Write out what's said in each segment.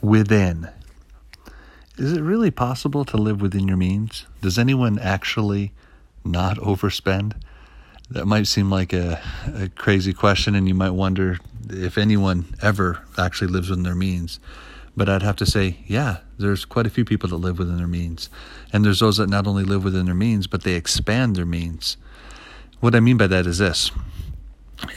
within. Is it really possible to live within your means? Does anyone actually not overspend? That might seem like a, a crazy question, and you might wonder if anyone ever actually lives within their means. But I'd have to say, yeah, there's quite a few people that live within their means. And there's those that not only live within their means, but they expand their means. What I mean by that is this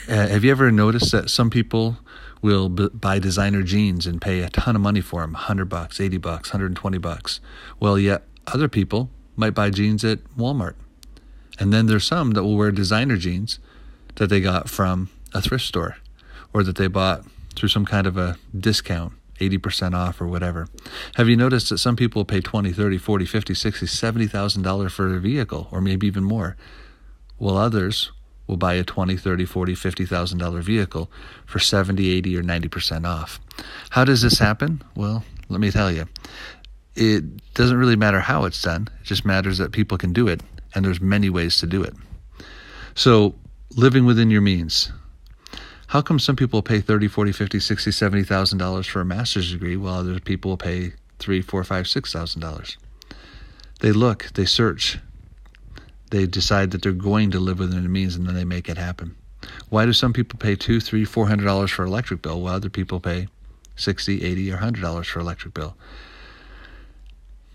uh, Have you ever noticed that some people will b- buy designer jeans and pay a ton of money for them 100 bucks, 80 bucks, 120 bucks? Well, yet other people might buy jeans at Walmart. And then there's some that will wear designer jeans that they got from a thrift store or that they bought through some kind of a discount 80% off or whatever. Have you noticed that some people pay 20, 30, 40, 50, 60, 70,000 dollars for a vehicle or maybe even more? While others will buy a 20, 30, 40, 50,000 dollar vehicle for 70, 80 or 90% off. How does this happen? Well, let me tell you. It doesn't really matter how it's done. It just matters that people can do it and there's many ways to do it. So, living within your means. How come some people pay 30, 40, 50, 60, 70,000 dollars for a master's degree while other people pay three, four, five, six thousand dollars? They look, they search, they decide that they're going to live within their means and then they make it happen. Why do some people pay two, three, four hundred dollars for electric bill while other people pay sixty, eighty, or hundred dollars for electric bill?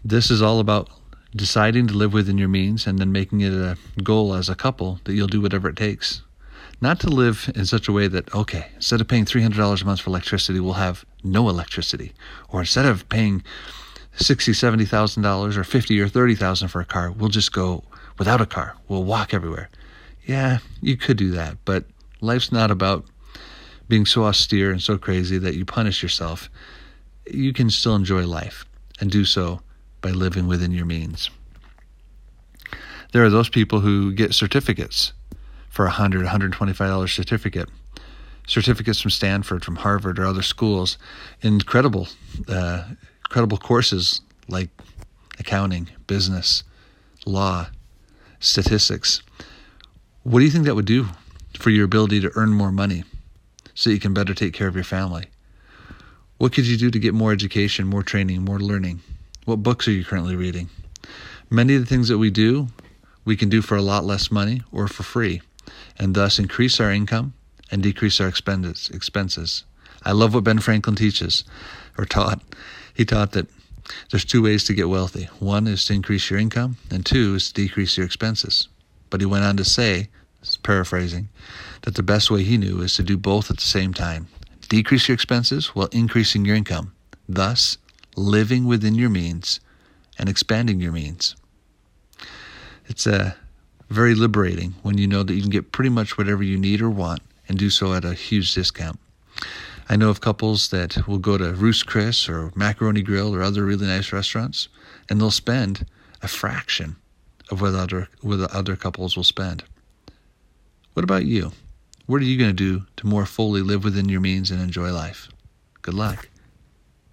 This is all about deciding to live within your means and then making it a goal as a couple that you'll do whatever it takes not to live in such a way that, okay, instead of paying $300 a month for electricity, we'll have no electricity. Or instead of paying sixty, seventy thousand dollars or fifty or thirty thousand for a car, we'll just go without a car. We'll walk everywhere. Yeah, you could do that, but life's not about being so austere and so crazy that you punish yourself. You can still enjoy life and do so by living within your means. There are those people who get certificates for a hundred, hundred twenty-five dollars certificate. Certificates from Stanford, from Harvard, or other schools, incredible, uh, incredible courses like accounting, business, law, statistics. What do you think that would do for your ability to earn more money so you can better take care of your family? What could you do to get more education, more training, more learning? What books are you currently reading? Many of the things that we do, we can do for a lot less money or for free and thus increase our income and decrease our expenses. I love what Ben Franklin teaches or taught. He taught that there's two ways to get wealthy. One is to increase your income, and two is to decrease your expenses. But he went on to say, paraphrasing, that the best way he knew is to do both at the same time. Decrease your expenses while increasing your income, thus living within your means and expanding your means. It's a very liberating when you know that you can get pretty much whatever you need or want and do so at a huge discount. I know of couples that will go to Ruth's Chris or Macaroni Grill or other really nice restaurants, and they'll spend a fraction of what other what other couples will spend. What about you? What are you going to do to more fully live within your means and enjoy life? Good luck.